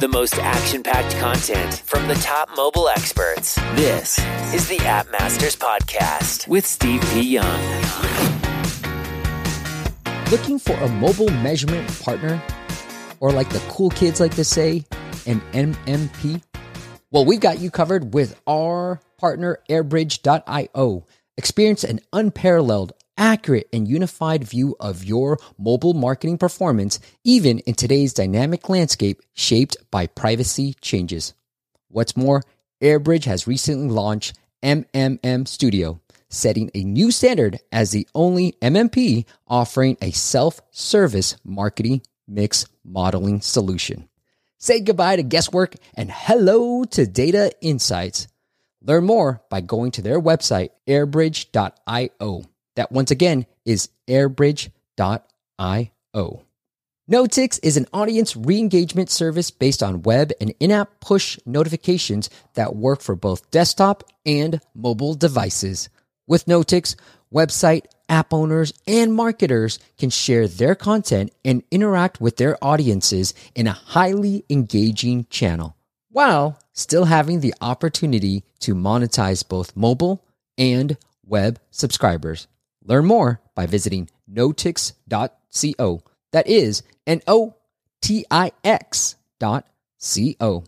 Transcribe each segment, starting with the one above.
The most action packed content from the top mobile experts. This is the App Masters Podcast with Steve P. Young. Looking for a mobile measurement partner? Or like the cool kids like to say, an MMP? Well, we've got you covered with our partner, airbridge.io. Experience an unparalleled, accurate, and unified view of your mobile marketing performance, even in today's dynamic landscape shaped by privacy changes. What's more, Airbridge has recently launched MMM Studio, setting a new standard as the only MMP offering a self service marketing mix modeling solution. Say goodbye to guesswork and hello to data insights. Learn more by going to their website, airbridge.io. That once again is airbridge.io. Notix is an audience re engagement service based on web and in app push notifications that work for both desktop and mobile devices. With Notix, website, app owners, and marketers can share their content and interact with their audiences in a highly engaging channel while still having the opportunity to monetize both mobile and web subscribers. Learn more by visiting notix.co. That is N O T I X dot C O.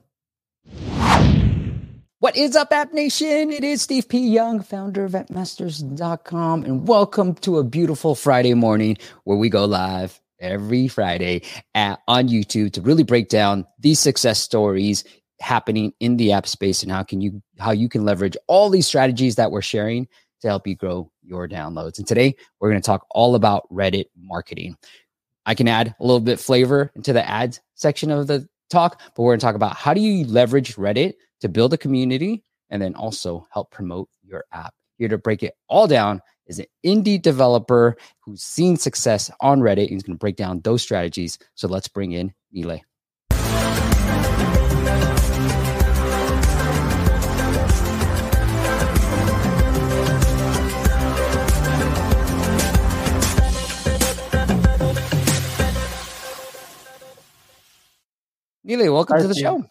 What is up, App Nation? It is Steve P. Young, founder of AppMasters.com, and welcome to a beautiful Friday morning where we go live every Friday at, on YouTube to really break down these success stories happening in the app space and how can you how you can leverage all these strategies that we're sharing to help you grow your downloads. And today we're going to talk all about Reddit marketing. I can add a little bit flavor into the ads section of the talk, but we're going to talk about how do you leverage Reddit to build a community and then also help promote your app. Here to break it all down is an indie developer who's seen success on Reddit. and He's going to break down those strategies. So let's bring in Neelay. Neelay, welcome Hi, to the Steve. show.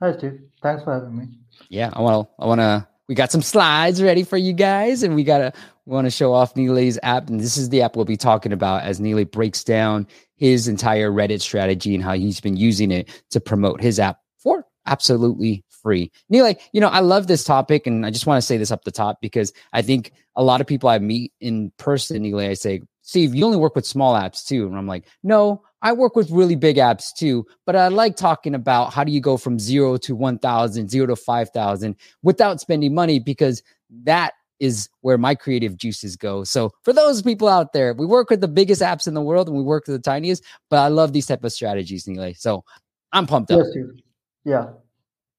Hi, Steve. Thanks for having me. Yeah, I want to. I want to. We got some slides ready for you guys, and we gotta want to show off Neelay's app. And this is the app we'll be talking about as Neelay breaks down his entire Reddit strategy and how he's been using it to promote his app for absolutely free. Neelay, you know, I love this topic, and I just want to say this up the top because I think a lot of people I meet in person, Neelay, I say, Steve, you only work with small apps too, and I'm like, no, I work with really big apps too, but I like talking about how do you go from zero to 1,000, zero to 5,000 without spending money because that is where my creative juices go. So for those people out there, we work with the biggest apps in the world and we work with the tiniest, but I love these type of strategies, Neelay. So I'm pumped up. Yes. Yeah.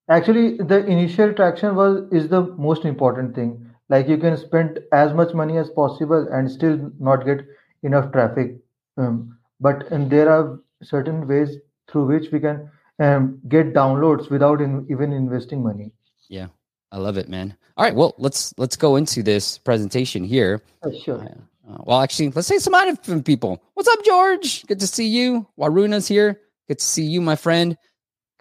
Actually, the initial traction was is the most important thing. Like you can spend as much money as possible and still not get enough traffic. Um, but and there are certain ways through which we can um, get downloads without in, even investing money. Yeah. I love it, man. All right, well, let's let's go into this presentation here. Uh, sure. Uh, well, actually, let's say some other from people. What's up, George? Good to see you. Waruna's here. Good to see you, my friend.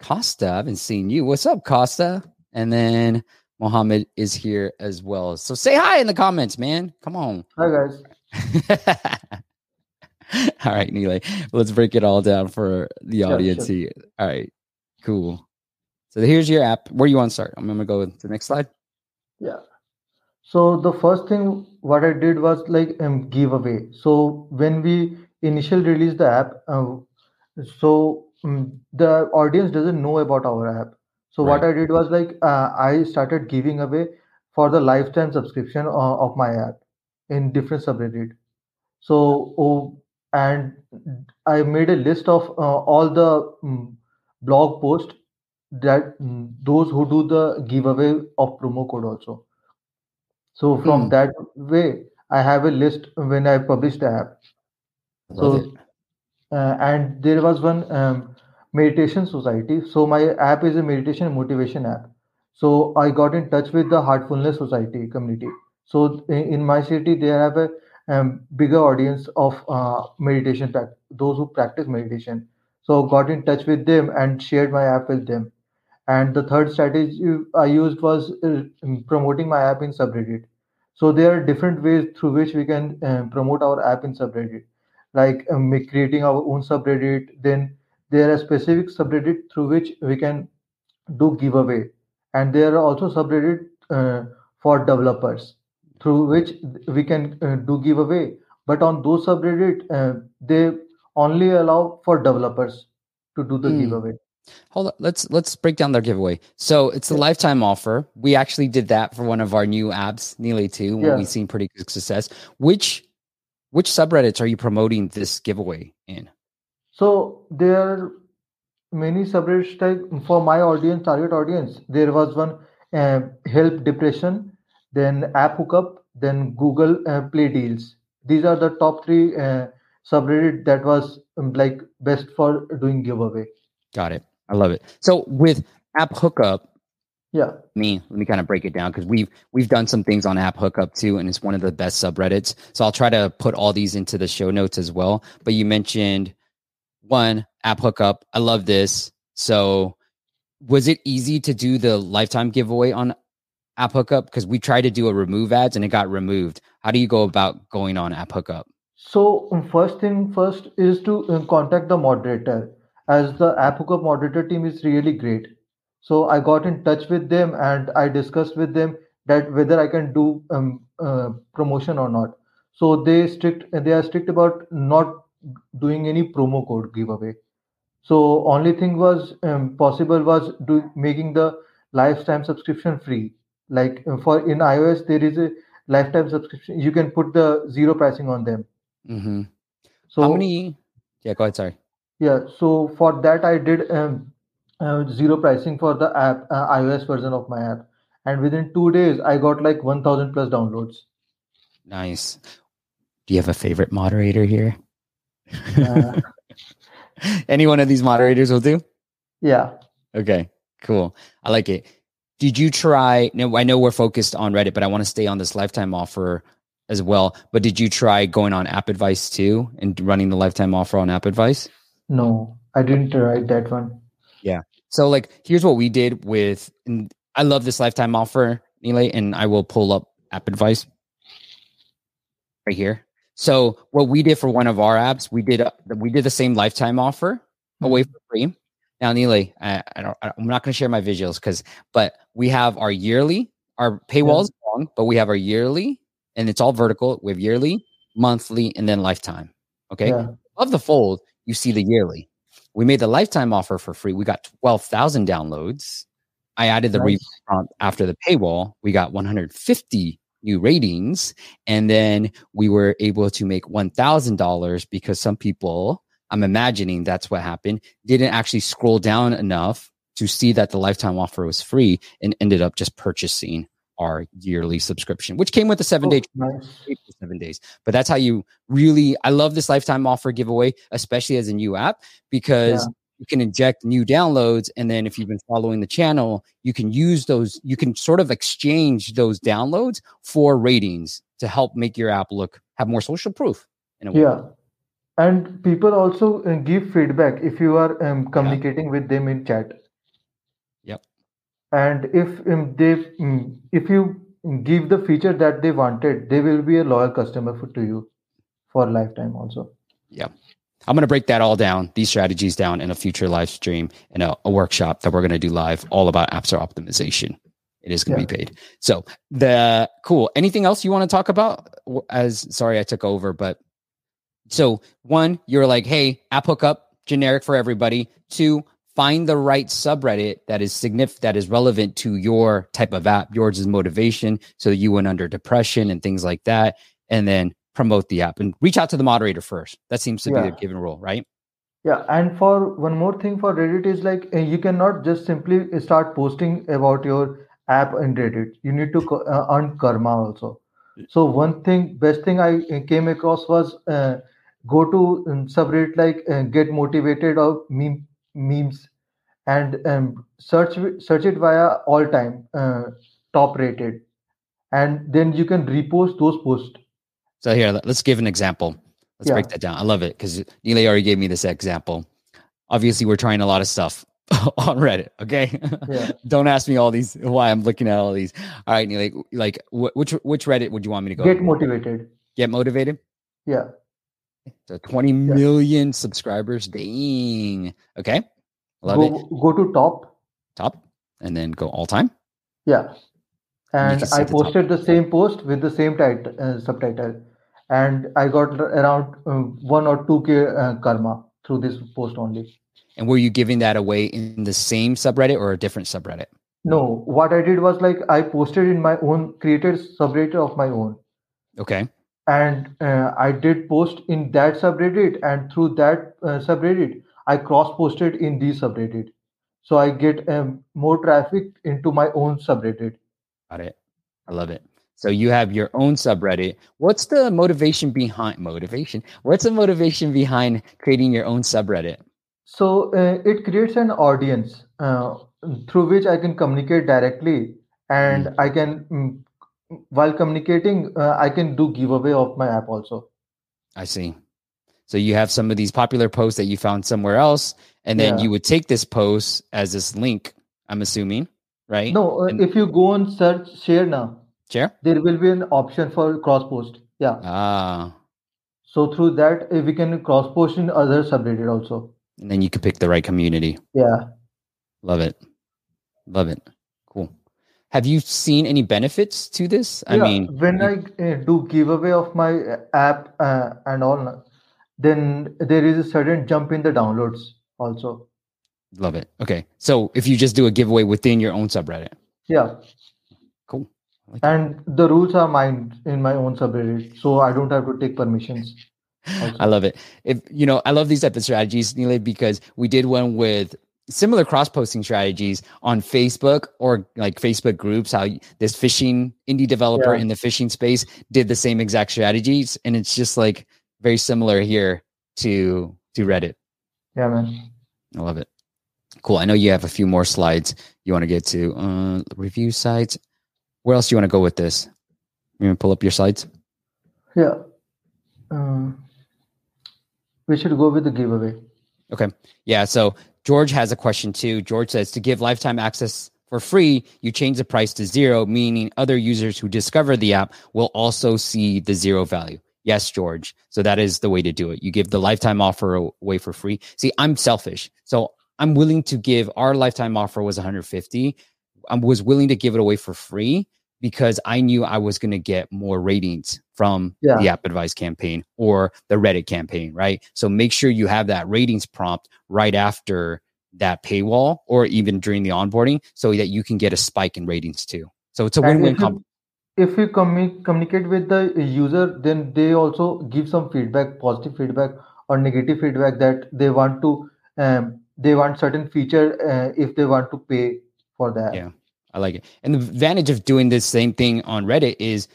Costa, I haven't seen you. What's up, Costa? And then Mohammed is here as well. So say hi in the comments, man. Come on. Hi, guys. all right, Neelay. Let's break it all down for the Sure, audience sure. here. All right, cool. So here's your app. Where do you want to start? I'm gonna go to the next slide. Yeah. So the first thing what I did was like um, giveaway. So when we initially released the app, uh, so um, the audience doesn't know about our app. So what I did was like uh, I started giving away for the lifetime subscription uh, of my app in different subreddit. So oh, and I made a list of uh, all the um, blog posts that mm, those who do the giveaway of promo code also. So from Hmm. that way, I have a list when I publish the app. Love. So uh, and there was one um, meditation society. So my app is a meditation motivation app. So I got in touch with the Heartfulness Society community. So in, my city, they have a um, bigger audience of uh, meditation, those who practice meditation. So got in touch with them and shared my app with them. And the third strategy I used was uh, promoting my app in subreddit. So there are different ways through which we can uh, promote our app in subreddit, like um, creating our own subreddit. Then there are specific subreddit through which we can do giveaway, and there are also subreddit uh, for developers through which we can uh, do giveaway. But on those subreddit, uh, they only allow for developers to do the Hmm. giveaway. Hold on. Let's let's break down their giveaway. So it's a Yeah. lifetime offer. We actually did that for one of our new apps, Neely too, when Yeah. we've seen pretty good success. Which which subreddits are you promoting this giveaway in? So there are many subreddits like for my audience, target audience. There was one uh, help depression, then app hookup, then Google uh, Play deals. These are the top three uh, subreddit that was um, like best for doing giveaway. Got it. I love it. So with app hookup, Yeah, me let me kind of break it down because we've we've done some things on app hookup too and it's one of the best subreddits so i'll try to put all these into the show notes as well but you mentioned one app hookup. I love this. So was it easy to do the lifetime giveaway on app hookup? Because we tried to do a remove ads and it got removed. How do you go about going on app hookup? So um, first thing first is to uh, contact the moderator as the app hookup moderator team is really great. So I got in touch with them and I discussed with them that whether I can do um, uh, promotion or not. So they strict they are strict about not doing any promo code giveaway. So only thing was um, possible was do making the lifetime subscription free. Like uh, for in iOS there is a lifetime subscription. You can put the zero pricing on them. mm-hmm. So how many yeah go ahead sorry yeah, so for that I did um, uh, zero pricing for the app uh, iOS version of my app, and within two days I got like one thousand plus downloads. nice do you have a favorite moderator here Uh, any one of these moderators will do yeah, Okay, cool. I like it. Did you try? No, I know we're focused on Reddit, but I want to stay on this lifetime offer as well. But did you try going on App Advice too and running the lifetime offer on App Advice? no, I didn't write that one. Yeah. So, like, here's what we did with. And I love this lifetime offer, Nile, and I will pull up App Advice right here. So, what we did for one of our apps, we did uh, a, we did the same lifetime offer away mm-hmm. for free. Now, Neely, I, I don't, I'm not going to share my visuals because, but we have our yearly, our paywall is long, but we have our yearly, and it's all vertical. We have yearly, monthly, and then lifetime. Okay. Yeah, Of the fold, you see the yearly. We made the lifetime offer for free. We got 12,000 downloads. I added the Nice. after the paywall. We got 150 new ratings. And then we were able to make $1,000 because some people, I'm imagining that's what happened, didn't actually scroll down enough to see that the lifetime offer was free and ended up just purchasing our yearly subscription, which came with a seven day Oh, nice. seven days. But that's how you really. I love this lifetime offer giveaway, especially as a new app, because Yeah. You can inject new downloads, and then if you've been following the channel, you can use those. You can sort of exchange those downloads for ratings to help make your app look have more social proof. In a way. Yeah, and people also uh, give feedback if you are um, communicating with them in chat. Yep. And if um, they um, if you give the feature that they wanted, they will be a loyal customer for, to you for lifetime also. I'm going to break that all down, these strategies down in a future live stream and a, a workshop that we're going to do live all about App Store optimization. It is going to be paid. So the cool. Anything else you want to talk about? As sorry, I took over, but so one, you're like, hey, app hookup, generic for everybody. Two, find the right subreddit that is significant, that is relevant to your type of app. Yours is motivation, so you went under depression and things like that, and then promote the app and reach out to the moderator first. That seems to be Yeah. the given rule, right? Yeah, and for one more thing for Reddit is like uh, you cannot just simply start posting about your app in Reddit. You need to uh, earn karma also. So one thing, best thing I uh, came across was uh, go to um, subreddit like uh, get motivated or meme memes and um, search search it via all time uh, top rated, and then you can repost those posts. So here, let- let's give an example. Let's break that down. I love it because Neely already gave me this example. obviously we're trying a lot of stuff on Reddit. Okay. Yeah. Don't ask me all these why I'm looking at all these. All right, Neil, like, like wh- which which Reddit would you want me to go? Get motivated. Get motivated. Yeah. So 20 million subscribers. Dang. Okay. Love go, it. Go to top. Top. And then go all time. Yeah. And I the posted the same post with the same title, uh, subtitle. And I got around uh, 1 or 2k uh, karma through this post only. And were you giving that away in the same subreddit or a different subreddit? No, what I did was like I posted in my own created subreddit of my own. Okay. and uh, I did post in that subreddit, and through that uh, subreddit, I cross posted in the subreddit. So I get um, more traffic into my own subreddit. Got it. I love it. So you have your own subreddit. What's the motivation behind motivation? What's the motivation behind creating your own subreddit? So uh, it creates an audience uh, through which I can communicate directly, and I can, mm, while communicating, uh, I can do giveaway of my app also. I see. So you have some of these popular posts that you found somewhere else, and then Yeah. you would take this post as this link. I'm assuming, right? No, uh, And- if you go and search share now, Share. there will be an option for cross post. Yeah. Ah, So through that, uh, we can cross post in other subreddit also. and then you can pick the right community. Yeah. Love it. Love it. Cool. Have you seen any benefits to this? I Yeah, mean, when you- I uh, do giveaway of my uh, app uh, and all, then there is a sudden jump in the downloads also. Love it. Okay. So if you just do a giveaway within your own subreddit, Yeah, cool. Like and the rules are mine in my own subreddit, so I don't have to take permissions. also. I love it. If you know, I love these type of strategies, Neil, because we did one with similar cross posting strategies on Facebook or like Facebook groups. How this fishing indie developer Yeah. in the fishing space did the same exact strategies, and it's just like very similar here to to Reddit. Yeah, man. I love it. Cool. I know you have a few more slides you want to get to. Uh, review sites. Where else do you want to go with this? You want to pull up your slides? Yeah. Um, we should go with the giveaway. Okay. Yeah. So George has a question too. George says to give lifetime access for free, you change the price to zero, meaning other users who discover the app will also see the zero value. Yes, George. So that is the way to do it. You give the lifetime offer away for free. See, I'm selfish. So I'm willing to give our lifetime offer was 150. I was willing to give it away for free because I knew I was going to get more ratings from Yeah. the app advice campaign or the Reddit campaign, right? So make sure you have that ratings prompt right after that paywall or even during the onboarding so that you can get a spike in ratings too. So it's a win-win if you- comp- if you commu- communicate with the user, then they also give some feedback, positive feedback or negative feedback that they want to, um, they want certain feature uh, if they want to pay for that. Yeah. I like it. And the advantage of doing this same thing on Reddit is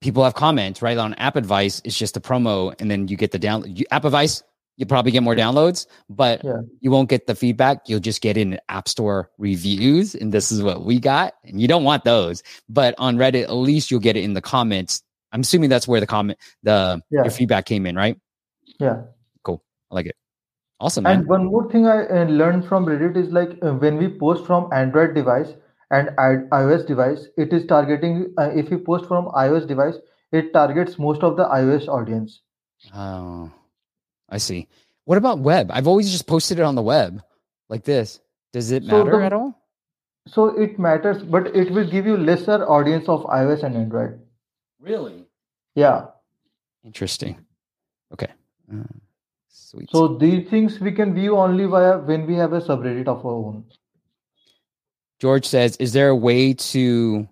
people have comments, right? On app advice, it's just a promo and then you get the down you, app advice, you probably get more downloads, but Yeah. you won't get the feedback. You'll just get in app store reviews. And this is what we got. And you don't want those. But on Reddit, at least you'll get it in the comments. I'm assuming that's where the comment, the Yeah. your feedback came in, right? Yeah. Cool. I like it. Awesome, man. And one more thing I uh, learned from Reddit is like uh, when we post from Android device and iOS device, it is targeting, uh, if you post from iOS device, it targets most of the iOS audience. Oh, I see. What about web? I've always just posted it on the web like this. Does it So matter the- at all? So it matters, but it will give you lesser audience of iOS and Android. Really? Yeah. Interesting. Okay. Uh, sweet. So these things we can view only via when we have a subreddit of our own. George says, "Is there a way to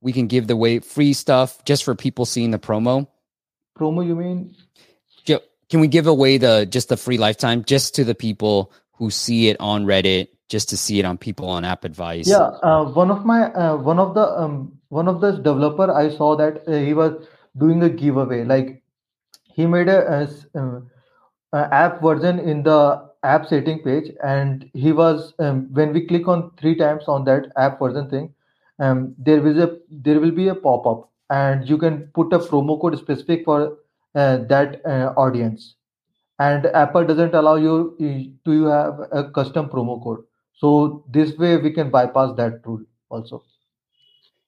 we can give the way free stuff just for people seeing the promo? Promo, you mean? Can we give away the just the free lifetime just to the people who see it on Reddit, just to see it on people on App Advice? Yeah. Uh, one of my uh, one of the um, one of the developer I saw that uh, he was doing a giveaway. Like he made a, a s- uh, app version in the app setting page, and he was um, when we click on three times on that app version thing, um, there will a there will be a pop up, and you can put a promo code specific for uh, that uh, audience. and Apple doesn't allow you to you have a custom promo code. So this way we can bypass that rule also.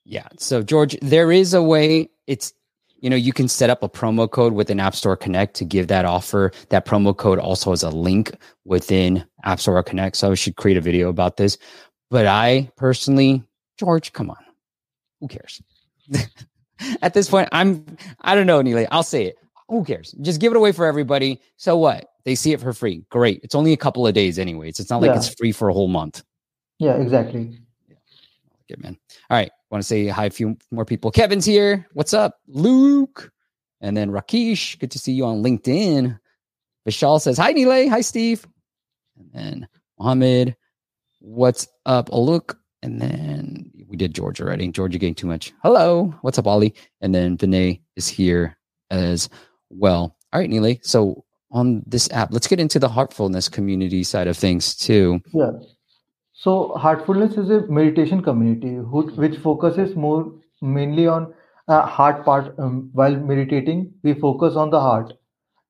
Yeah. So George, there is a way. It's you know you can set up a promo code within App Store Connect to give that offer. That promo code also has a link within App Store Connect. So I should create a video about this. But I personally, George, come on, who cares? At this point, I'm I don't know, Neely. I'll say it. Who cares? Just give it away for everybody. So what? They see it for free. Great. It's only a couple of days, anyways. It's not like yeah. it's free for a whole month. Yeah, exactly. Good man. All right. Want to say hi a few more people. Kevin's here. What's up? Luke. And then Rakesh. Good to see you on LinkedIn. Vishal says, Hi, Nile. Hi, Steve. And then Mohammed. What's up? A look. And then we did George already. George, you gained too much. Hello. What's up, Ollie? And then Vinay is here as well. All right, Neely. So on this app, let's get into the heartfulness community side of things too. Yeah. So heartfulness is a meditation community who, which focuses more mainly on uh, heart part. Um, while meditating, we focus on the heart,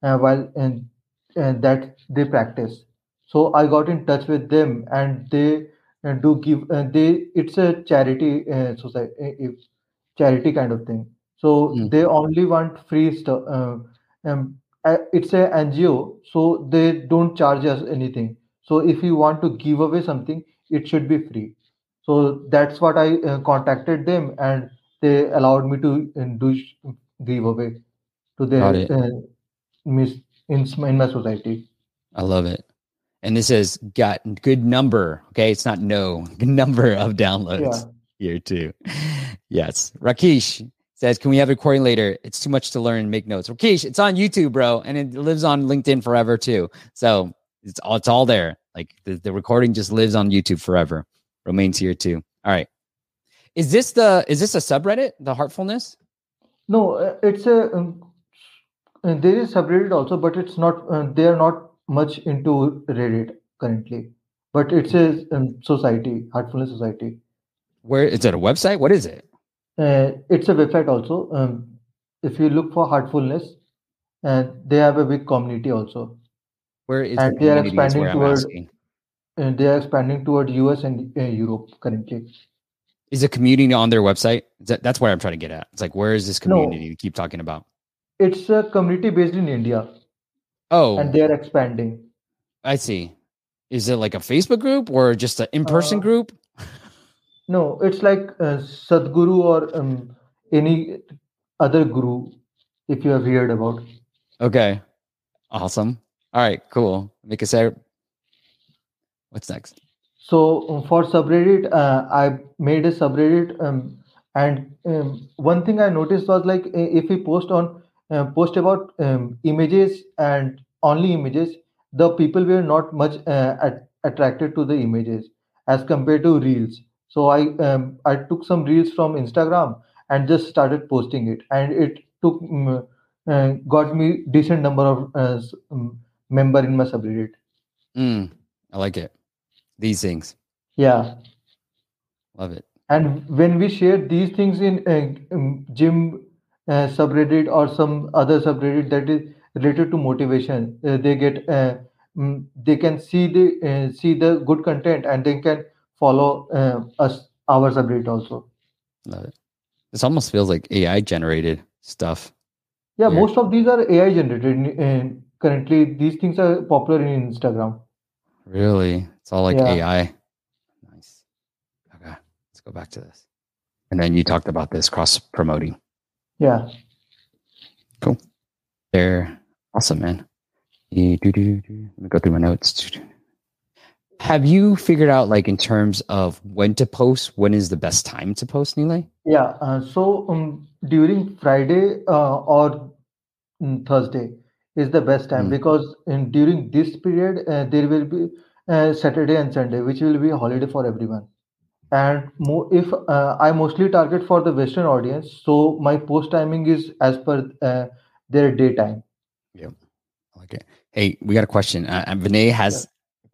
uh, while and, and that they practice. So I got in touch with them, and they uh, do give. Uh, they it's a charity uh, society, uh, charity kind of thing. So mm. they only want free stuff. Uh, um, it's a NGO, so they don't charge us anything. So if you want to give away something, it should be free. So that's what I uh, contacted them, and they allowed me to uh, do give away to their uh, miss in, in my society. I love it. And this has got good number. Okay, it's not no good number of downloads yeah. here too. Yes, Rakesh, says, "Can we have a recording later? It's too much to learn make notes." Rakesh, it's on YouTube, bro, and it lives on LinkedIn forever too. So it's all it's all there. Like the, the recording just lives on YouTube forever. Remains here too. All right. Is this the is this a subreddit, the Heartfulness? No, uh, it's a um, uh, there is subreddit also, but it's not. Uh, they are not much into Reddit currently, but it's a um, society, Heartfulness Society. Where is it? A website? What is it? Uh, it's a website also. Um, if you look for heartfulness, and they have a big community also. Where is and the they are expanding towards and they are expanding toward US and uh, Europe currently. Is a community on their website? That, that's where I'm trying to get at. It's like where is this community no, you keep talking about? It's a community based in India. Oh, and they are expanding. I see. Is it like a Facebook group or just an in person uh, group? No, it's like uh, Sadhguru or um, any other guru, if you have heard about. Okay, awesome. All right, cool. A say. What's next? So um, for subreddit, uh, I made a subreddit, um, and um, one thing I noticed was like if we post on uh, post about um, images and only images, the people were not much uh, at, attracted to the images as compared to reels so I um, I took some reels from Instagram and just started posting it, and it took um, uh, got me decent number of uh, um, member in my subreddit. Mm, I like it. These things. Yeah. Love it. And when we share these things in uh, um, gym uh, subreddit or some other subreddit that is related to motivation, uh, they get uh, mm, they can see the uh, see the good content and they can follow uh, us our subreddit also. Love it. This almost feels like AI generated stuff. Yeah, Weird. most of these are AI generated. Currently, these things are popular in Instagram. Really, it's all like yeah. AI. Nice. Okay, let's go back to this. And then you talked about this cross promoting. Yeah. Cool. They're awesome, man. Let me go through my notes. Have you figured out, like, in terms of when to post, when is the best time to post, Nile? Yeah. Uh, so um, during Friday uh, or mm, Thursday is the best time mm. because in, during this period uh, there will be uh, Saturday and Sunday, which will be a holiday for everyone. And mo- if uh, I mostly target for the Western audience, so my post timing is as per uh, their daytime. Yeah. Okay. Hey, we got a question. Uh, Vinay has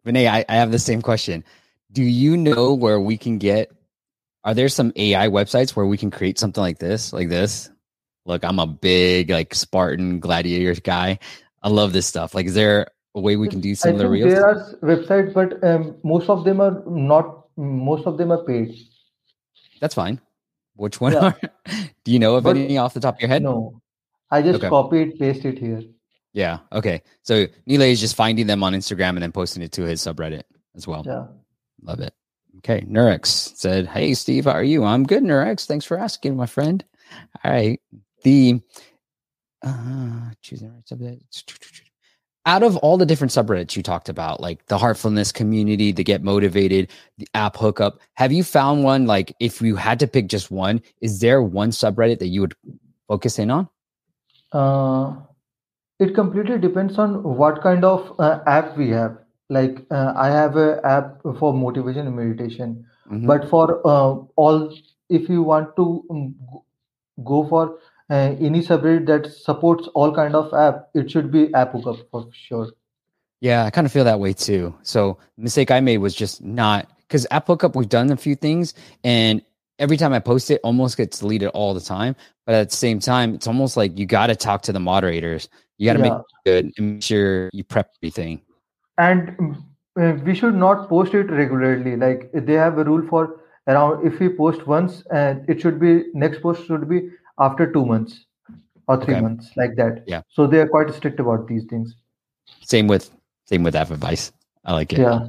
Vinay, I, I have the same question. Do you know where we can get? Are there some AI websites where we can create something like this, like this? Look, I'm a big like Spartan gladiator guy. I love this stuff. Like, is there a way we can do similar reels? there are websites, but um, most of them are not. Most of them are paid. That's fine. Which one Yeah. are? Do you know of But- any off the top of your head? No, I just Okay. copy it, paste it here. Yeah. Okay. So Nile is just finding them on Instagram and then posting it to his subreddit as well. Yeah. Love it. Okay. Nurex said, Hey, Steve, how are you? I'm good, Nurex. Thanks for asking, my friend. All right. The uh, choosing right subreddit. Out of all the different subreddits you talked about, like the heartfulness community, the get motivated, the app hookup, have you found one? Like, if you had to pick just one, is there one subreddit that you would focus in on? Uh, it completely depends on what kind of uh, app we have. Like uh, I have a app for motivation and meditation, Mhm. but for uh, all, if you want to um, go for uh, any subreddit that supports all kind of app, it should be app hookup for sure. Yeah, I kind of feel that way too. So the mistake I made was just not because app hookup we've done a few things and every time I post it almost gets deleted all the time. But at the same time, it's almost like you gotta talk to the moderators. You gotta make Yeah. it good and make sure you prep everything. and uh, we should not post it regularly like they have a rule for around if we post once and it should be next post should be after two months or three Okay. months like that Yeah. so they are quite strict about these things Same with same with app advice. I like it. yeah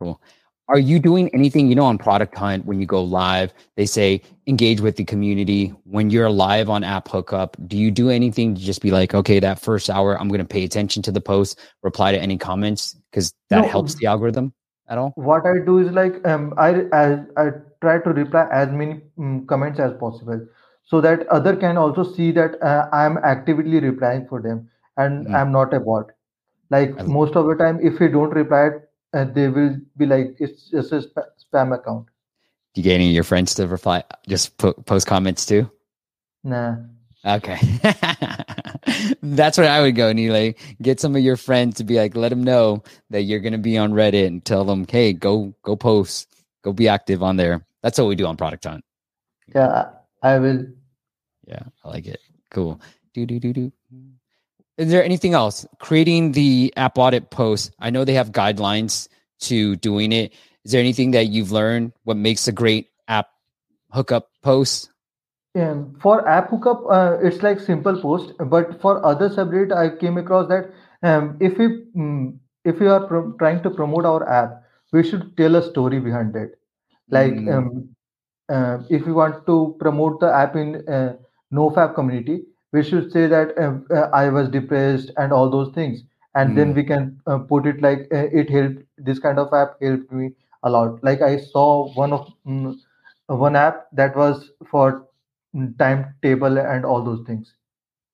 Cool. Are you doing anything, you know, on Product Hunt when you go live? They say engage with the community. When you're live on App Hookup, do you do anything to just be like, okay, that first hour, I'm going to pay attention to the post, reply to any comments because that No. helps the algorithm at all? what i do is like um, I, I i try to reply as many um, comments as possible so that other can also see that uh, i am actively replying for them and Mhm. i'm not a bot like I- most of the time if we don't reply uh, they will be like it's just a sp- spam account Do you get any of your friends to reply, just po- post comments too? nah Okay. That's where I would go, Nile. Get some of your friends to be like, let them know that you're going to be on Reddit and tell them, hey, go, go post, go be active on there. That's what we do on Product Hunt. yeah i will Yeah, I like it. Cool. Do do do do. Is there anything else? Creating the app audit post. I know they have guidelines to doing it. Is there anything that you've learned? What makes a great app hookup post? Um, for app hookup, uh, it's like simple post. But for other subreddit, I came across that um, if we mm, if we are pro- trying to promote our app, we should tell a story behind it. Like Mm. um, uh, if we want to promote the app in uh, NoFap community, we should say that um, uh, I was depressed and all those things, and then Mm. we can uh, put it like uh, it helped. This kind of app helped me a lot. Like I saw one of mm, one app that was for mm, timetable and all those things.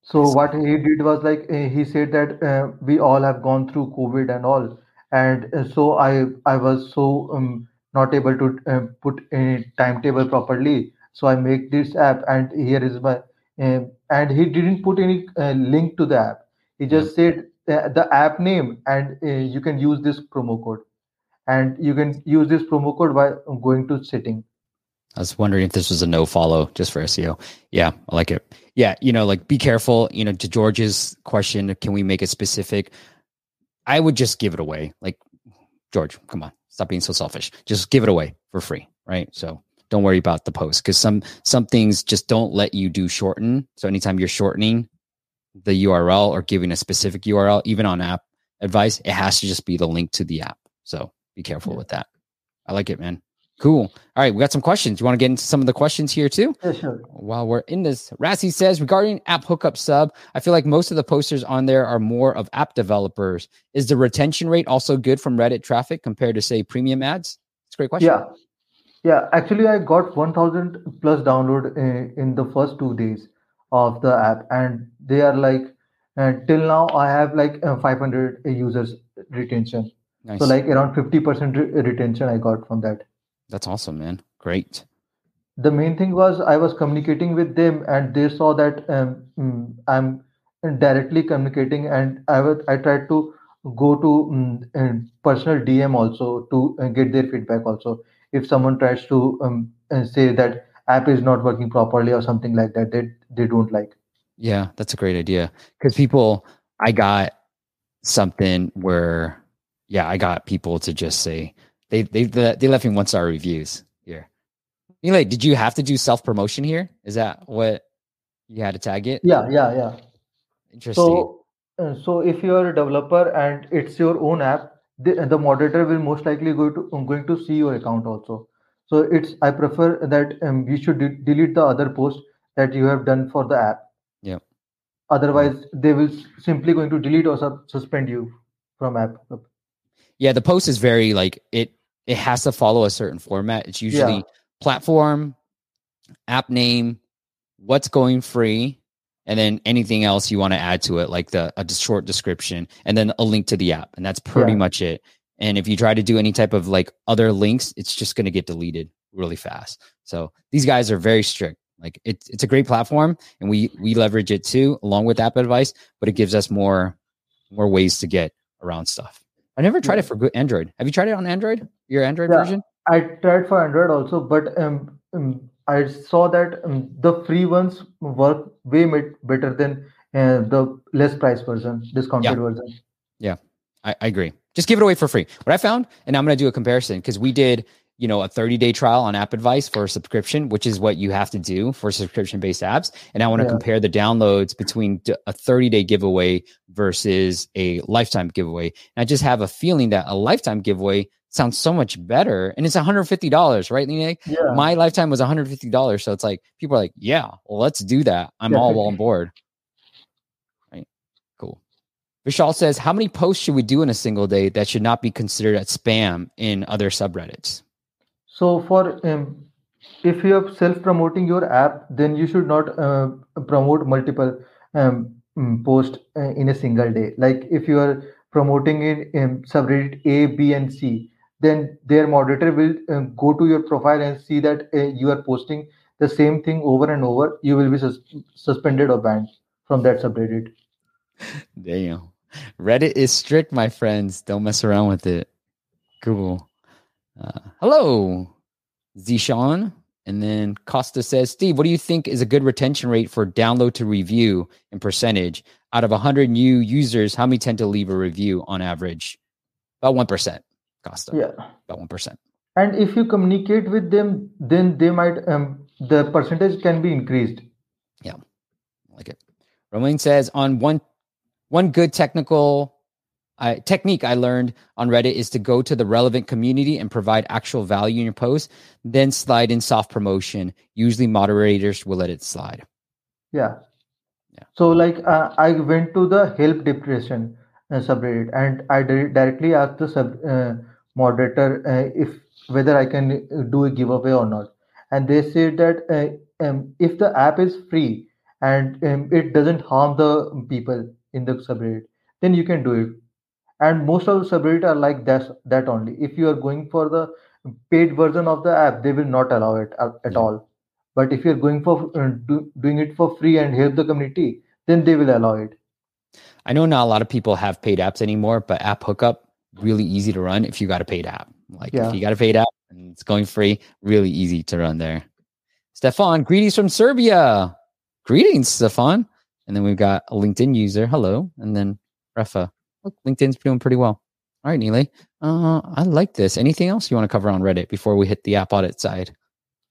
So what he did was like uh, he said that uh, we all have gone through COVID and all, and uh, so I I was so um, not able to uh, put a timetable properly. So I make this app, and here is my uh, and he didn't put any uh, link to the app. He just said uh, the app name, and uh, you can use this promo code, and you can use this promo code by going to setting. I was wondering if this was a no follow just for SEO. Yeah, I like it. Yeah, you know, like be careful. You know, to George's question, can we make it specific? I would just give it away. Like, George, come on, stop being so selfish. Just give it away for free, right? So don't worry about the post because some some things just don't let you do shorten. So anytime you're shortening the URL or giving a specific URL, even on app advice, it has to just be the link to the app. So be careful Yeah. with that. I like it, man. Cool. All right, we got some questions. You want to get into some of the questions here too? Yeah, sure. While we're in this, Rassi says regarding app hookup sub, I feel like most of the posters on there are more of app developers. Is the retention rate also good from Reddit traffic compared to say premium ads? It's a great question. Yeah, yeah. Actually, I got 1,000 plus download in, in the first two days of the app, and they are like uh, till now I have like uh, 500 users retention. Nice. So like around 50% re- retention I got from that. That's awesome, man. Great. The main thing was I was communicating with them, and they saw that um, mm, I'm directly communicating, and I was I tried to go to uh, personal DM also to uh, get their feedback also. If someone tries to um, uh, say that app is not working properly or something like that, they they don't like. Yeah, that's a great idea because people I got something where, yeah, I got people to just say they they they left me one star reviews here. Anyway, did you have to do self promotion here? Is that what you had to tag it? Yeah, yeah, yeah. Interesting. So, uh, so if you are a developer and it's your own app, the, the moderator will most likely go to going to see your account also. So it's I prefer that um, you should de- delete the other post that you have done for the app. Yeah. Otherwise, they will simply going to delete or sub- suspend you from app. yeah, the post is very like it. It has to follow a certain format. It's usually Yeah. platform, app name, what's going free, and then anything else you want to add to it, like the a short description, and then a link to the app, and that's pretty Yeah. much it. And if you try to do any type of like other links, it's just going to get deleted really fast. So these guys are very strict. Like it's it's a great platform, and we we leverage it too, along with app advice. But it gives us more more ways to get around stuff. I never tried it for good Android. Have you tried it on Android? Your Android Yeah. version? I tried for Android also, but um, um, I saw that um, the free ones work way better than uh, the less price version, discounted version. I, I agree. Just give it away for free. What I found, and I'm going to do a comparison because we did, you know, a 30 day trial on App Advice for a subscription, which is what you have to do for subscription based apps. And I want to Yeah. compare the downloads between a 30 day giveaway versus a lifetime giveaway. And I just have a feeling that a lifetime giveaway sounds so much better. And it's $150, right? Yeah. My lifetime was $150. So it's like, people are like, yeah, well, let's do that. I'm all Definitely. on board. Right. Cool. Vishal says, how many posts should we do in a single day that should not be considered as spam in other subreddits? So for um, if you are self-promoting your app, then you should not uh, promote multiple um, mm, posts uh, in a single day. Like if you are promoting in um, subreddit A, B, and C, then their moderator will uh, go to your profile and see that uh, you are posting the same thing over and over. You will be sus- suspended or banned from that subreddit. Damn. Reddit is strict, my friends. Don't mess around with it. Cool. Uh, hello, Zishan. And then Costa says, Steve, what do you think is a good retention rate for download to review in percentage? Out of 100 new users, how many tend to leave a review on average? About 1%, Costa. Yeah. About 1%. And if you communicate with them, then they might um, the percentage can be increased. Yeah. I like it. Romain says on one one good technical uh, technique I learned on Reddit is to go to the relevant community and provide actual value in your post, then slide in soft promotion. Usually moderators will let it slide. Yeah. Yeah. So like uh, I went to the help depression uh, subreddit and I di- directly asked the sub uh, moderator uh, if whether I can uh, do a giveaway or not, and they said that uh, um, if the app is free and um, it doesn't harm the people in the subreddit, then you can do it. And most of the subreddit are like that that only. If you are going for the paid version of the app, they will not allow it at, at all. But if you're going for uh, do, doing it for free and help the community, then they will allow it. I know not a lot of people have paid apps anymore, but app hookup really easy to run if you got a paid app. Like Yeah. if you got a paid app and it's going free, really easy to run there. Stefan, greetings from Serbia. Greetings, Stefan. And then we've got a LinkedIn user. Hello. And then Refa. Look, LinkedIn's doing pretty well. All right, Neely. Uh, I like this. Anything else you want to cover on Reddit before we hit the app audit side?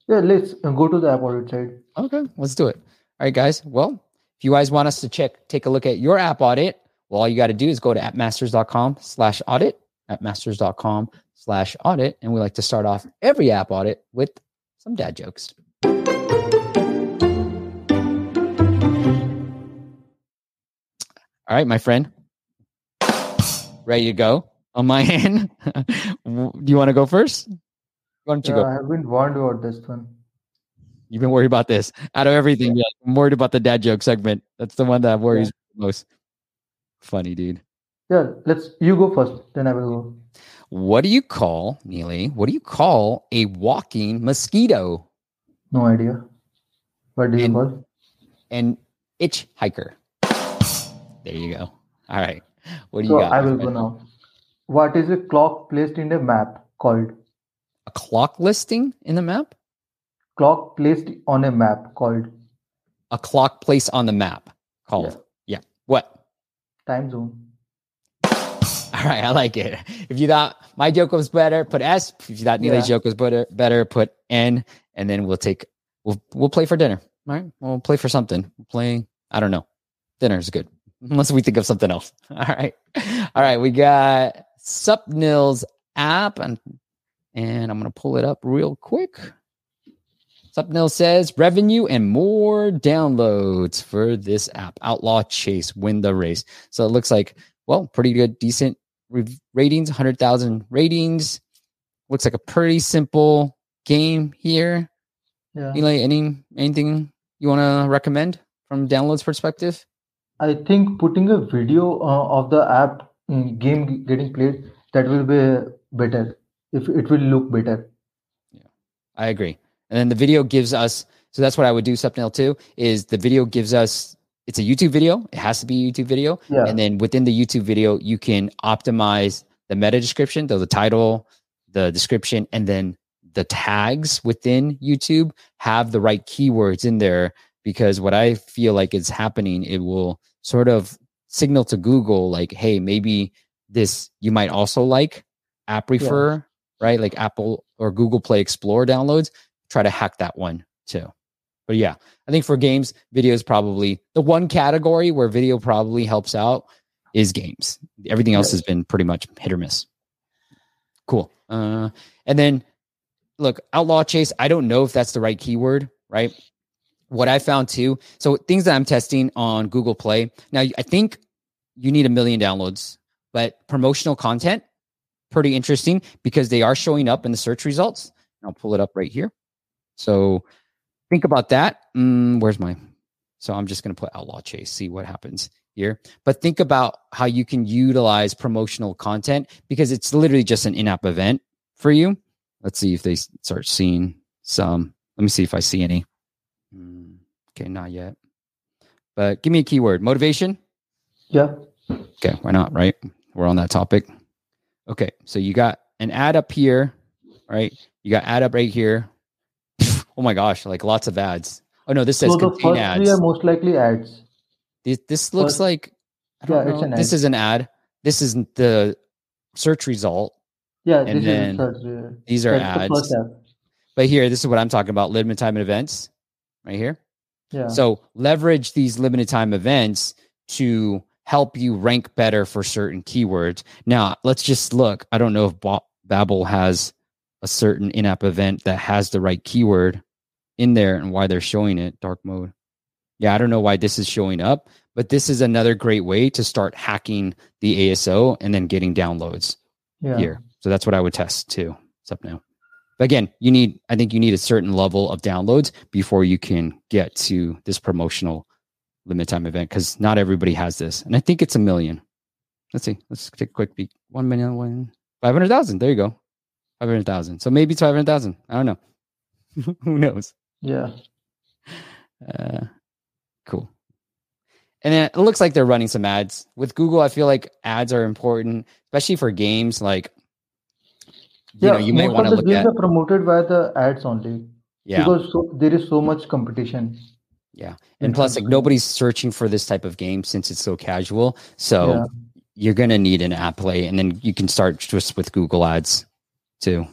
Yeah, let's uh, go to the app audit side. Okay, let's do it. All right, guys. Well, if you guys want us to check, take a look at your app audit, well, all you got to do is go to appmasters.com slash audit, appmasters.com slash audit. And we like to start off every app audit with some dad jokes. All right, my friend. Ready to go on my end? do you want to go first? Why don't you Yeah, go? Uh, I have been warned about this one. You've been worried about this. Out of everything, yeah, I'm worried about the dad joke segment. That's the one that worries me most. Funny, dude. Yeah, let's you go first, then I will go. What do you call, Neely? What do you call a walking mosquito No idea. What do you And- call? An itch hiker? There you go. All right. What do So you got? I will go now. What is a clock placed in a map called? A clock listing in the map? Clock placed on a map called A clock placed on the map called. Yeah. What? Time zone. All right, I like it. If you thought my joke was better, put S. If you thought Neelay's Yeah. joke was better, better, put N, and then we'll take we'll we'll play for dinner. All right, we'll play for something. We'll play. I don't know. Dinner is good, unless we think of something else. All right, all right. We got Swapnil's app, and and I'm gonna pull it up real quick. Supnil says revenue and more downloads for this app. Outlaw Chase win the race. So it looks like well, pretty good, decent ratings, 100,000 ratings. Looks like a pretty simple game here. Yeah. Eli, any anything you want to recommend from downloads perspective? I think putting a video uh, of the app in game getting played that will be better. If it will look better. Yeah, I agree. And then the video gives us so that's what I would do Swapnil too is the video gives us it's a YouTube video. It has to be a YouTube video. Yeah. And then within the YouTube video, you can optimize the meta description, so the title, the description, and then the tags within YouTube have the right keywords in there. Because what I feel like is happening, it will sort of signal to Google, like, hey, maybe this you might also like app refer, right? Like Apple or Google Play Explore downloads. Try to hack that one too. But yeah, I think for games, video is probably the one category where video probably helps out is games. Everything else has been pretty much hit or miss. Cool. Uh, and then look, outlaw chase. I don't know if that's the right keyword, right? What I found too. So things that I'm testing on Google Play. Now, I think you need a million downloads, but promotional content, pretty interesting because they are showing up in the search results. I'll pull it up right here. So think about that. Mm, where's my? So I'm just going to put outlaw chase, see what happens here. But think about how you can utilize promotional content because it's literally just an in-app event for you. Let's see if they start seeing some. Let me see if I see any. Mm, okay, not yet. But give me a keyword. Motivation. Yeah. Okay, why not? Right? We're on that topic. Okay, so you got an ad up here, right? You got ad up right here. oh my gosh, like lots of ads. Oh no, this says So the first ads. three are most likely ads. This, this looks First- like Yeah, it's know. an This ad. is an ad. This is the search result. Yeah, And this then the uh, These are That's the ads. app. But here, this is what I'm talking about: limited time and events, right here. Yeah. So leverage these limited time events to help you rank better for certain keywords. Now, let's just look. I don't know if Babbel has a certain in-app event that has the right keyword in there and why they're showing it dark mode. Yeah, I don't know why this is showing up, but this is another great way to start hacking the ASO and then getting downloads yeah. here. So that's what I would test too. It's up now. But again, you need I think you need a certain level of downloads before you can get to this promotional limit time event because not everybody has this. And I think it's a million. Let's see. Let's take a quick peek. One million, one five hundred thousand. There you go. Five hundred thousand. So maybe it's five hundred thousand. I don't know. Who knows? Yeah. Uh, cool. And then it looks like they're running some ads with Google. I feel like ads are important, especially for games. Like, you Yeah. know, you may want to look at, are promoted by the ads only yeah, because so, there is so much competition. yeah. And plus, like, nobody's searching for this type of game since it's so casual. So Yeah. you're gonna need an app play, and then you can start just with Google Ads too.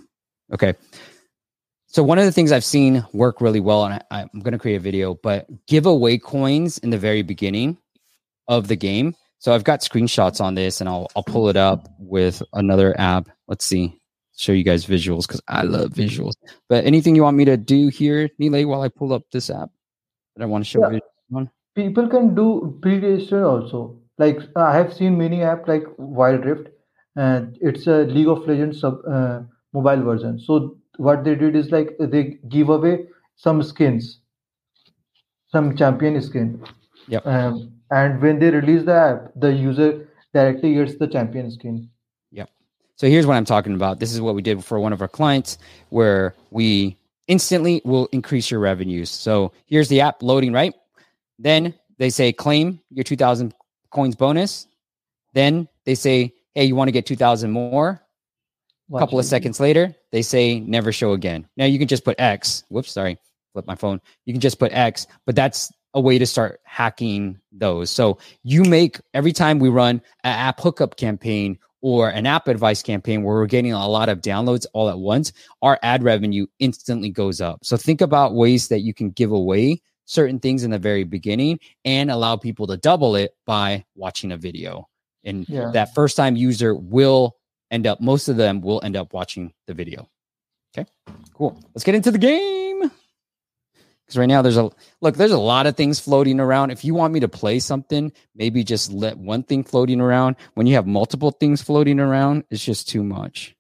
Okay. So one of the things I've seen work really well, and I, I'm gonna create a video, but give away coins in the very beginning of the game. So I've got screenshots on this, and I'll I'll pull it up with another app. Let's see, show you guys visuals because I love visuals. But anything you want me to do here, Nile, while I pull up this app that I want to show Yeah. on? People can do pre-register also. Like I have seen many app like Wild Rift, and it's a League of Legends sub uh, mobile version. So what they did is like they give away some skins, some champion skin. Yep. Um, and when they release the app, the user directly gets the champion skin. So here's what I'm talking about. This is what we did for one of our clients where we instantly will increase your revenues. So here's the app loading, right? Then they say claim your 2000 coins bonus. Then they say, hey, you want to get 2000 more? A couple of seconds later, they say never show again. Now you can just put X. Whoops, sorry, flip my phone. You can just put X, but that's a way to start hacking those. So you make every time we run an AppHookup campaign or an AppAdvice campaign where we're getting a lot of downloads all at once, our ad revenue instantly goes up. So think about ways that you can give away certain things in the very beginning and allow people to double it by watching a video. And yeah. that first time user will end up, most of them will end up watching the video. Okay, cool. Let's get into the game. Because right now there's a look, there's a lot of things floating around. If you want me to play something, maybe just let one thing floating around. When you have multiple things floating around, it's just too much.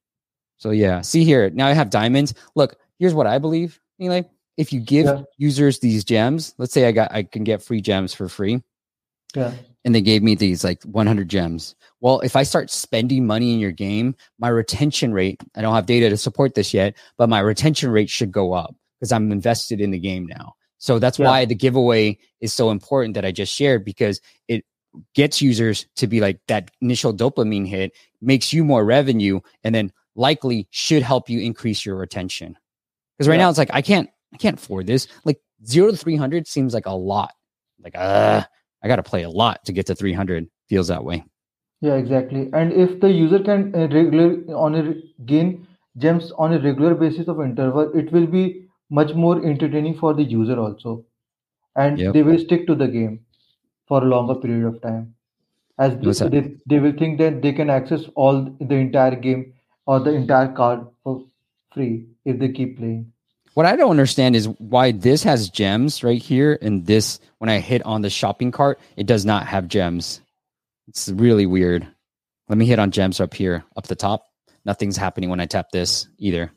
So yeah, see here. Now I have diamonds. Look, here's what I believe. Anyway, if you give yeah. users these gems, let's say I got I can get free gems for free. Yeah. And they gave me these like 100 gems. Well, if I start spending money in your game, my retention rate, I don't have data to support this yet, but my retention rate should go up because I'm invested in the game now. So that's yeah. why the giveaway is so important that I just shared because it gets users to be like that initial dopamine hit, makes you more revenue, and then likely should help you increase your retention. Because right yeah. now it's like I can't I can't afford this. Like zero to three hundred seems like a lot. Like uh I got to play a lot to get to three hundred. Feels that way. Yeah, exactly. And if the user can uh, regular on a gain gems on a regular basis of interval, it will be much more entertaining for the user also, and yep. they will stick to the game for a longer period of time. As they, they, they will think that they can access all the entire game or the entire card for free if they keep playing. What I don't understand is why this has gems right here, and this when I hit on the shopping cart, it does not have gems. It's really weird. Let me hit on gems up here, up the top. Nothing's happening when I tap this either.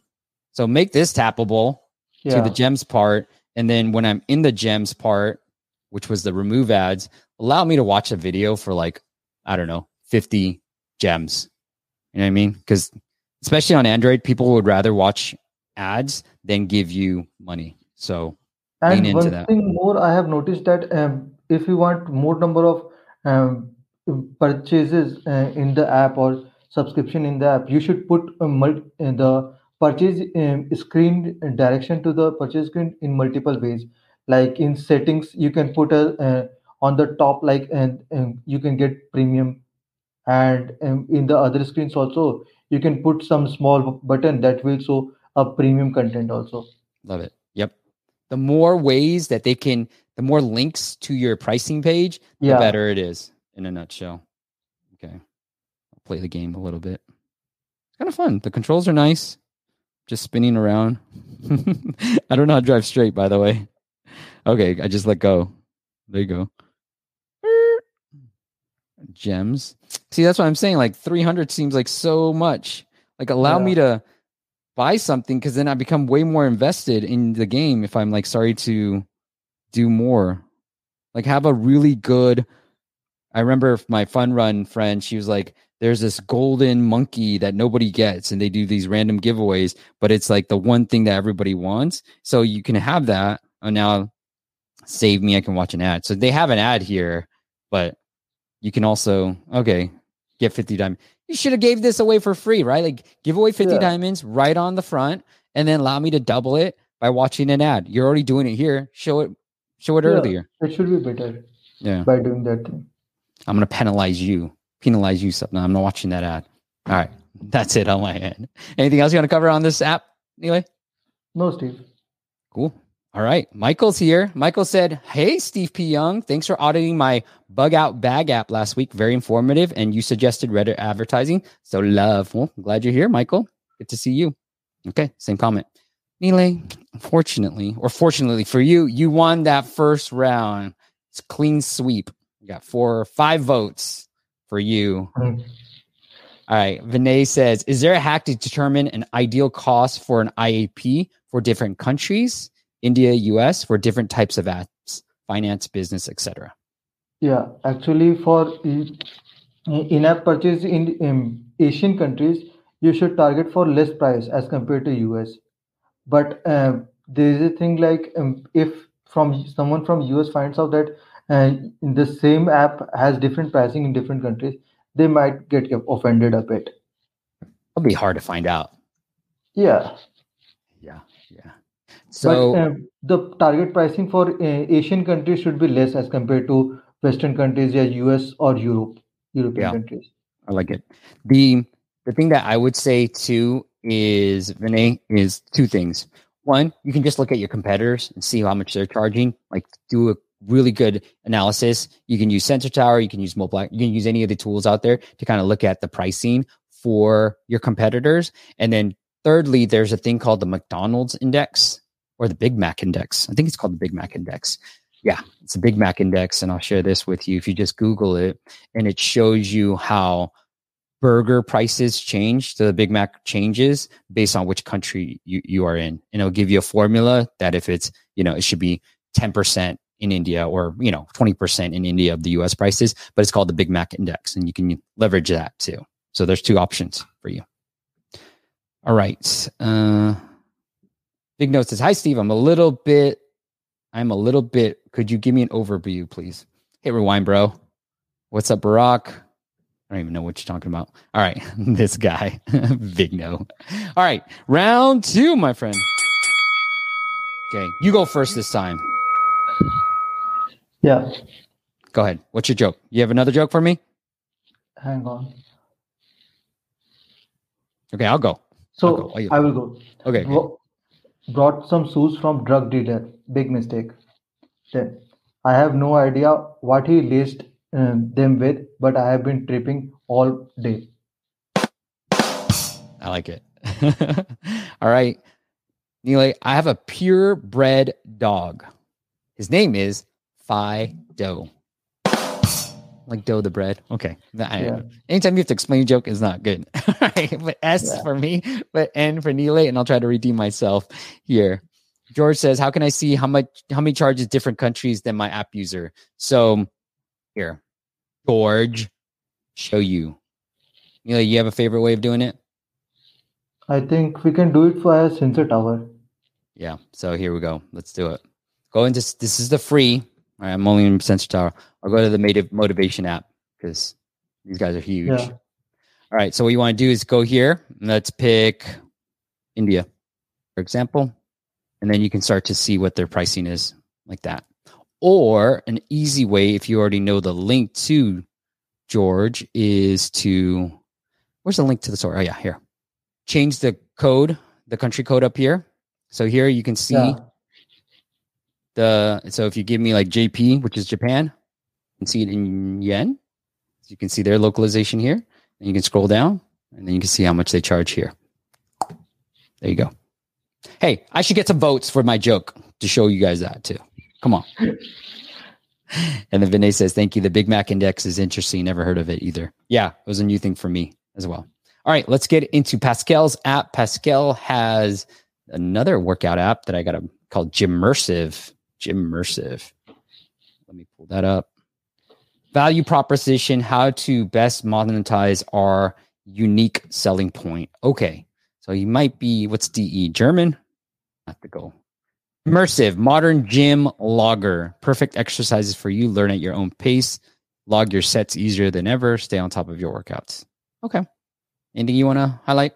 So make this tappable yeah. to the gems part, and then when I'm in the gems part, which was the remove ads, allow me to watch a video for like I don't know, 50 gems. You know what I mean? Because especially on Android, people would rather watch ads than give you money. So and lean into that. thing more, I have noticed that um, if you want more number of um, purchases uh, in the app or subscription in the app, you should put a multi- uh, the purchase um, screen direction to the purchase screen in multiple ways. Like in settings, you can put a uh, on the top like and, and you can get premium and um, in the other screens also you can put some small button that will show a premium content also. Love it. Yep. The more ways that they can, the more links to your pricing page, the yeah. better it is in a nutshell. Okay. I'll play the game a little bit. It's kind of fun. The controls are nice. Just spinning around. I don't know how to drive straight, by the way. Okay, I just let go. There you go. Gems. See, that's what I'm saying. Like 300 seems like so much. Like allow yeah. me to buy something because then I become way more invested in the game if I'm like sorry to do more. Like have a really good I remember my fun run friend, she was like, there's this golden monkey that nobody gets, and they do these random giveaways, but it's like the one thing that everybody wants. So you can have that. Oh, now save me, I can watch an ad. So they have an ad here, but you can also okay get 50 diamonds you should have gave this away for free, right? Like give away 50 yeah. diamonds right on the front and then allow me to double it by watching an ad. You're already doing it here. Show it show it yeah, earlier. It should be better. Yeah. By doing that thing. I'm gonna penalize you. Penalize you something. I'm not watching that ad. All right. That's it on my end. Anything else you want to cover on this app, anyway? No, Steve. Cool. All right. Michael's here. Michael said, Hey, Steve P. Young, thanks for auditing my bug out bag app last week. Very informative. And you suggested Reddit advertising. So love. Well, I'm glad you're here, Michael. Good to see you. Okay. Same comment. Nile, unfortunately, or fortunately for you, you won that first round. It's clean sweep. You got four or five votes for you. Mm-hmm. All right. Vinay says, Is there a hack to determine an ideal cost for an IAP for different countries? India, US for different types of apps, finance, business, etc. Yeah, actually, for in-app purchase in, in Asian countries, you should target for less price as compared to US. But um, there is a thing like um, if from someone from US finds out that uh, the same app has different pricing in different countries, they might get offended a bit. It'll be hard to find out. Yeah. Yeah. Yeah. So But um, the target pricing for uh, Asian countries should be less as compared to Western countries, yeah, US or Europe, European yeah, countries. I like it. The the thing that I would say too is Vinay is two things. One, you can just look at your competitors and see how much they're charging. Like do a really good analysis. You can use Sensor Tower, you can use Mobile, you can use any of the tools out there to kind of look at the pricing for your competitors. And then thirdly, there's a thing called the McDonald's index or the Big Mac index. I think it's called the Big Mac index. Yeah, it's a Big Mac index. And I'll share this with you if you just Google it and it shows you how burger prices change so the big mac changes based on which country you, you are in and it'll give you a formula that if it's you know it should be 10% in india or you know 20% in india of the us prices but it's called the big mac index and you can leverage that too so there's two options for you all right uh big note says hi steve i'm a little bit i'm a little bit could you give me an overview please hey rewind bro what's up barack I don't even know what you're talking about. All right, this guy, big no. All right, round two, my friend. Okay, you go first this time. Yeah, Go ahead. What's your joke? You have another joke for me? hang on. Okay, I'll go. I'll So go. Oh, you- I will go. Okay. Bro- brought some shoes from drug dealer. Big mistake. Then I have no idea what he laced um, them with, but I have been tripping all day. I like it. All right. Neelay, I have a purebred dog. His name is Fido. Like dough the bread. Okay. Yeah. Anytime you have to explain a joke is not good. All right. But S Yeah. for me, but N for Neelay, and I'll try to redeem myself here. George says, How can I see how much how many charges different countries than my app user? So here, George, show you. Neelay, you have a favorite way of doing it? I think we can do it for a sensor tower. Yeah. So here we go. Let's do it. Go into this is the free. All right, I'm only in Sensor Tower. I'll go to the Native Motivation app because these guys are huge. Yeah. All right. So what you want to do is go here. And let's pick India, for example, and then you can start to see what their pricing is like that. Or an easy way, if you already know the link to George, is to where's the link to the store? Oh yeah, here. Change the code, the country code up here. So here you can see Yeah. The so if you give me like JP, which is Japan, you can see it in yen. So you can see their localization here. And you can scroll down and then you can see how much they charge here. There you go. Hey, I should get some votes for my joke to show you guys that too. Come on. and then Vinay says, Thank you. The Big Mac Index is interesting. Never heard of it either. Yeah, it was a new thing for me as well. All right, let's get into Pascal's app. Pascal has another workout app that I got a, called Gymersive. Gymersive. Let me pull that up. Value proposition: How to best monetize our unique selling point. Okay, so you might be what's DE German? Have to go. Immersive, modern gym logger. Perfect exercises for you. Learn at your own pace. Log your sets easier than ever. Stay on top of your workouts. Okay. Anything you want to highlight?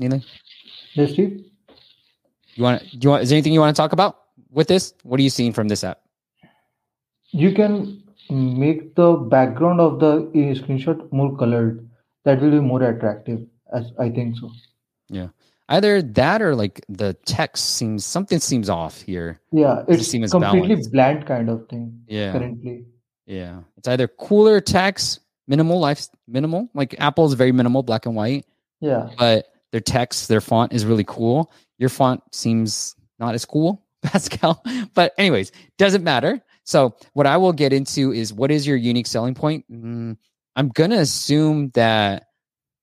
Neelay? Yes, Steve? You want? Do you want? Is there anything you want to talk about with this? What are you seeing from this app? You can make the background of the screenshot more colored. That will be more attractive, as I think so. Yeah. Either that or like the text seems something seems off here. Yeah, it's as completely balanced. bland kind of thing Yeah. currently. Yeah. It's either cooler text, minimal life, minimal. Like Apple is very minimal, black and white, Yeah, but their text, their font is really cool. Your font seems not as cool, Pascal. But anyways, doesn't matter. So what I will get into is what is your unique selling point? Mm, I'm gonna assume that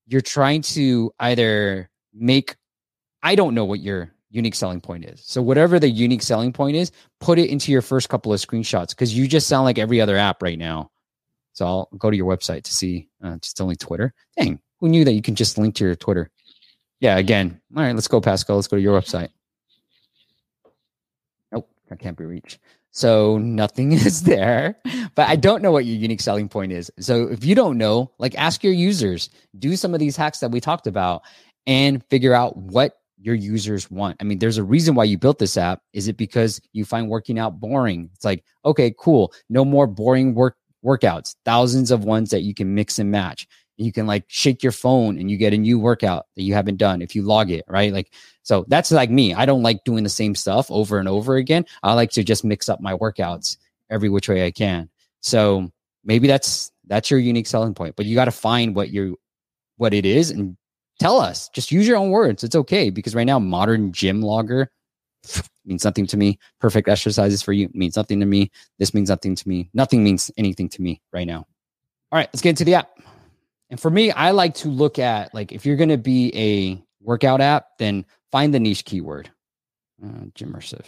you're trying to either make I don't know what your unique selling point is. So whatever the unique selling point is, put it into your first couple of screenshots because you just sound like every other app right now. So I'll go to your website to see. Uh, just only Twitter. Dang, who knew that you can just link to your Twitter? Yeah, again. All right, let's go, Pascal. Let's go to your website. That can't be reached. So nothing is there, but I don't know what your unique selling point is. So if you don't know, like ask your users, do some of these hacks that we talked about and figure out what your users want. I mean, there's a reason why you built this app. Is it because you find working out boring? It's like, okay, cool. No more boring work workouts. Thousands of ones that you can mix and match. You can like shake your phone and you get a new workout that you haven't done if you log it, right? Like, so that's like me. I don't like doing the same stuff over and over again. I like to just mix up my workouts every which way I can. So maybe that's that's your unique selling point. But you got to find what you what it is and tell us. Just use your own words. It's okay because right now, modern gym logger means nothing to me. Perfect exercises for you means nothing to me. This means nothing to me. Nothing means anything to me right now. All right, let's get into the app. And for me, I like to look at like if you're going to be a workout app, then find the niche keyword. Uh, Gymersive.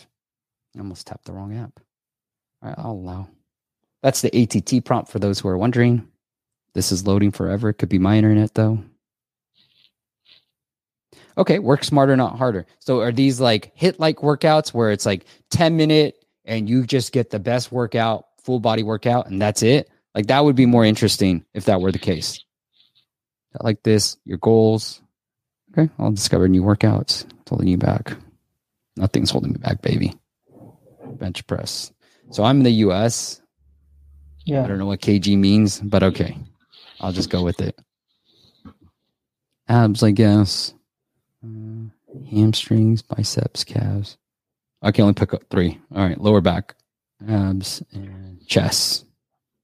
I almost tapped the wrong app. All right, I'll allow. That's the ATT prompt for those who are wondering. This is loading forever. It could be my internet though. Okay, work smarter, not harder. So are these like hit like workouts where it's like 10 minute and you just get the best workout, full body workout, and that's it? Like that would be more interesting if that were the case. Like this, your goals. Okay, I'll discover new workouts. It's holding you back. Nothing's holding me back, baby. Bench press. So I'm in the US. Yeah. I don't know what kg means, but okay. I'll just go with it. Abs, I guess. Uh, hamstrings, biceps, calves. I can only pick up three. All right, lower back, abs, and chest.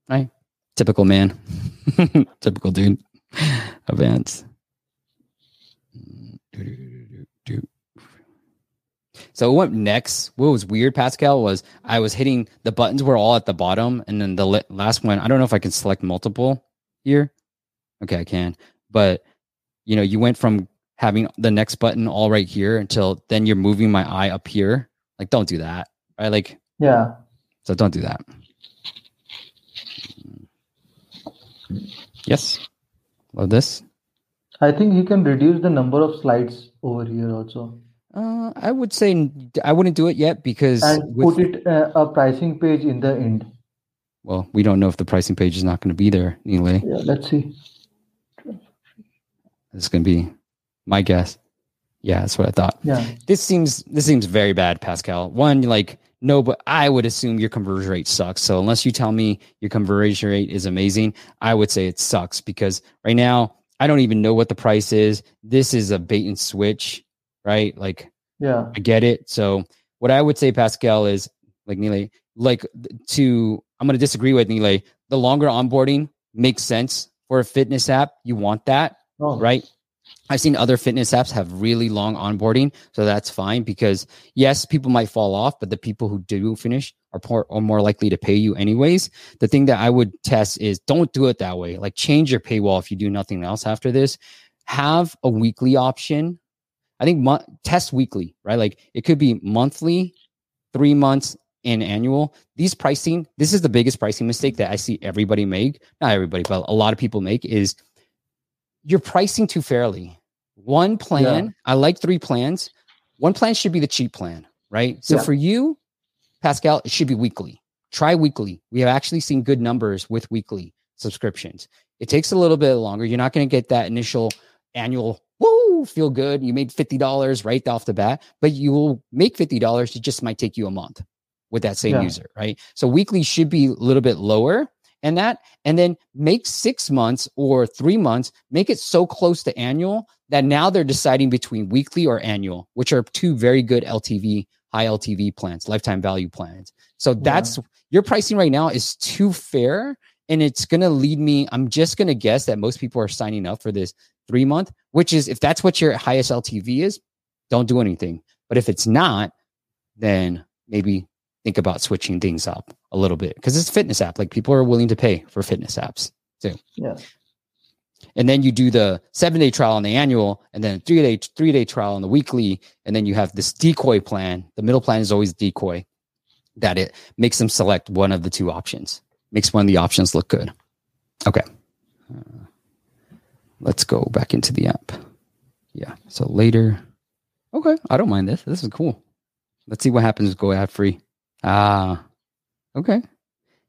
Right, typical man, typical dude. Advance. So what next? What was weird, Pascal, was I was hitting the buttons were all at the bottom, and then the last one. I don't know if I can select multiple here. Okay, I can, but you know, you went from having the next button all right here until then you're moving my eye up here. Like, don't do that. Right? Like, yeah. So don't do that. Yes. Love this. I think he can reduce the number of slides over here also. Uh, I would say I wouldn't do it yet because and with, put it uh, a pricing page in the end. Well, we don't know if the pricing page is not going to be there anyway. Yeah, let's see. It's going to be my guess. Yeah, that's what I thought. Yeah. This seems this seems very bad, Pascal. One, like no, but I would assume your conversion rate sucks. So unless you tell me your conversion rate is amazing, I would say it sucks because right now I don't even know what the price is. This is a bait and switch, right? Like, yeah, I get it. So what I would say, Pascal, is like Nile, like to I'm going to disagree with Nile. The longer onboarding makes sense for a fitness app. You want that, oh. right? I've seen other fitness apps have really long onboarding, so that's fine because yes, people might fall off, but the people who do finish are, poor, are more likely to pay you anyways. The thing that I would test is don't do it that way. Like change your paywall if you do nothing else after this. Have a weekly option. I think mo- test weekly, right? Like it could be monthly, three months, and annual. These pricing, this is the biggest pricing mistake that I see everybody make. Not everybody, but a lot of people make is you're pricing too fairly. One plan, yeah. I like three plans. One plan should be the cheap plan, right? So yeah. for you, Pascal, it should be weekly. Try weekly. We have actually seen good numbers with weekly subscriptions. It takes a little bit longer. You're not going to get that initial annual woo feel good. You made fifty dollars right off the bat, but you will make fifty dollars. It just might take you a month with that same yeah. user, right? So weekly should be a little bit lower and that, and then make six months or three months, make it so close to annual that now they're deciding between weekly or annual, which are two very good LTV, high LTV plans, lifetime value plans. So that's yeah. your pricing right now is too fair. And it's going to lead me, I'm just going to guess that most people are signing up for this three month, which is if that's what your highest LTV is, don't do anything. But if it's not, then maybe think about switching things up a little bit because it's a fitness app. Like people are willing to pay for fitness apps too. Yeah. And then you do the seven day trial on the annual, and then three day three day trial on the weekly, and then you have this decoy plan. The middle plan is always decoy, that it makes them select one of the two options, makes one of the options look good. Okay, uh, let's go back into the app. Yeah. So later. Okay, I don't mind this. This is cool. Let's see what happens. Go ad free. Ah, okay.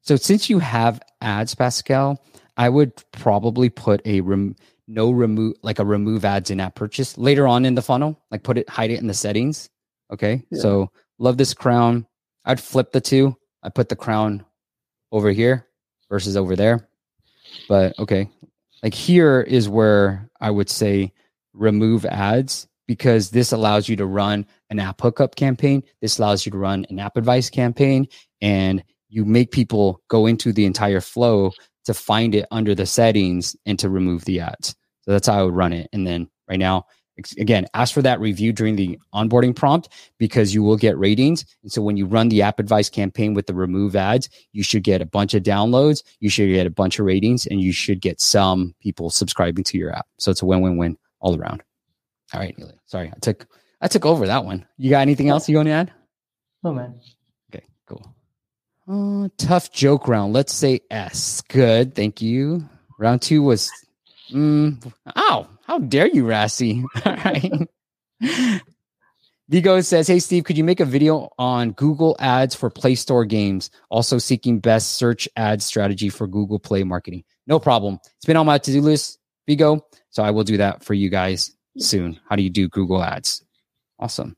So since you have ads, Pascal, I would probably put a rem- no remove like a remove ads in app purchase later on in the funnel, like put it, hide it in the settings. Okay. Yeah. So love this crown. I'd flip the two. I put the crown over here versus over there. But okay. Like here is where I would say remove ads because this allows you to run an AppHookup campaign. This allows you to run an AppAdvice campaign and you make people go into the entire flow to find it under the settings and to remove the ads. So that's how I would run it. And then right now, again, ask for that review during the onboarding prompt because you will get ratings. And so when you run the AppAdvice campaign with the remove ads, you should get a bunch of downloads, you should get a bunch of ratings, and you should get some people subscribing to your app. So it's a win-win-win all around. All right. Sorry, I took I took over that one. You got anything else you want to add? No, man. Okay, cool. Uh, tough joke round. Let's say S. Good. Thank you. Round two was, mm, ow, how dare you, Rassi? All right. Vigo says, Hey, Steve, could you make a video on Google ads for Play Store games? Also seeking best search ad strategy for Google Play marketing. No problem. It's been on my to do list, Vigo. So I will do that for you guys soon. How do you do Google ads? Awesome.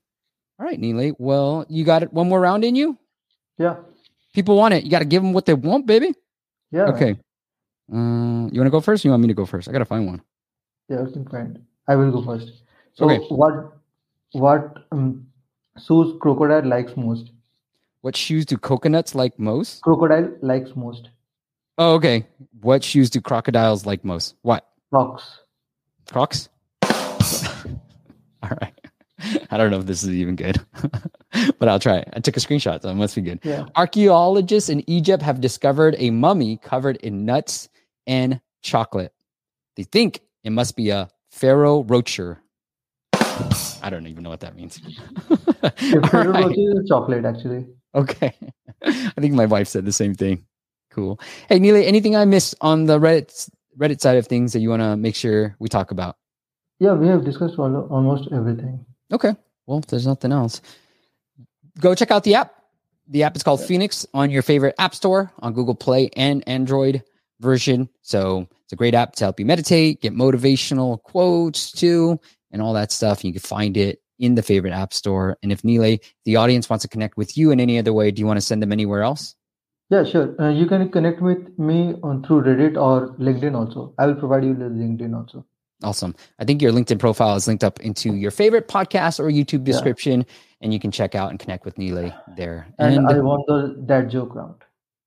All right, Neelay. Well, you got it. One more round in you? Yeah. People want it. You got to give them what they want, baby. Yeah. Okay. Uh, you want to go first? Or you want me to go first? I got to find one. Yeah, you can find. I will go first. So Okay. what what um, shoes crocodile likes most? What shoes do coconuts like most? Crocodile likes most. Oh, okay. What shoes do crocodiles like most? What? Crocs. Crocs? All right. I don't know if this is even good, but I'll try. I took a screenshot, so it must be good. Yeah. Archaeologists in Egypt have discovered a mummy covered in nuts and chocolate. They think it must be a Pharaoh Rocher. I don't even know what that means. All right. Rocher is chocolate actually. Okay. I think my wife said the same thing. Cool. Hey, Neelay, anything I missed on the Reddit Reddit side of things that you want to make sure we talk about? Yeah, we have discussed almost everything. Okay. Well, there's nothing else, go check out the app. The app is called Phoenix on your favorite app store on Google Play and Android version. So it's a great app to help you meditate, get motivational quotes too, and all that stuff. You can find it in the favorite app store. And if Nile, the audience wants to connect with you in any other way, do you want to send them anywhere else? Yeah, sure. Uh, you can connect with me on through Reddit or LinkedIn also. I will provide you with LinkedIn also. Awesome. I think your LinkedIn profile is linked up into your favorite podcast or YouTube description, and you can check out and connect with Nile there. And, I won the that joke round.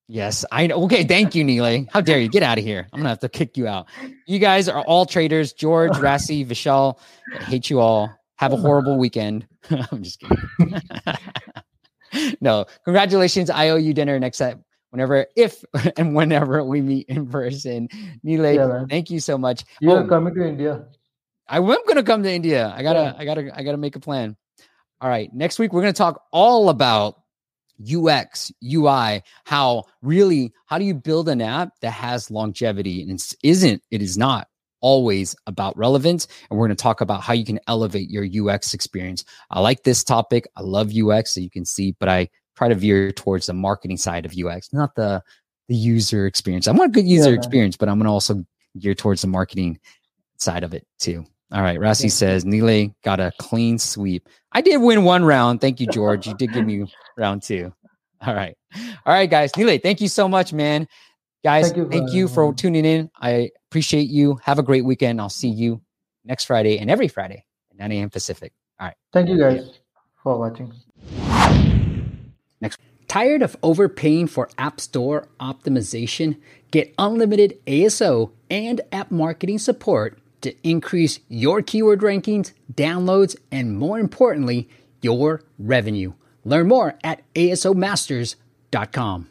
Yes, I know. Okay, thank you, Neelay. How dare you? Get out of here. I'm gonna have to kick you out. You guys are all traders. George, Rassi, Vishal, I hate you all. Have a horrible weekend. I'm just kidding. no, congratulations. I owe you dinner next time. Whenever, if and whenever we meet in person, Neelay, Yeah, thank you so much. You Oh, coming to India. I am gonna come to India. I gotta, Yeah. I gotta, I gotta make a plan. All right. Next week we're gonna talk all about UX, UI, how really how do you build an app that has longevity and it isn't, it is not always about relevance. And we're gonna talk about how you can elevate your UX experience. I like this topic. I love UX, so you can see, but I try to veer towards the marketing side of UX, not the the user experience. I want a good user man. experience, but I'm gonna also gear towards the marketing side of it too. All right. Rassi Yeah. says Nile got a clean sweep. I did win one round. Thank you, George. You did give me round two. All right. All right, guys. Nile, thank you so much, man. Guys, Thank you thank for you for me. tuning in. I appreciate you. Have a great weekend. I'll see you next Friday and every Friday at 9 a.m. Pacific. All right. Thank you guys for watching. Tired of overpaying for App Store optimization? Get unlimited ASO and app marketing support to increase your keyword rankings, downloads, and more importantly, your revenue. Learn more at asomasters.com.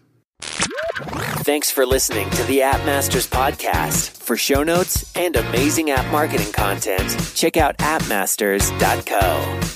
Thanks for listening to the App Masters podcast. For show notes and amazing app marketing content, check out appmasters.co.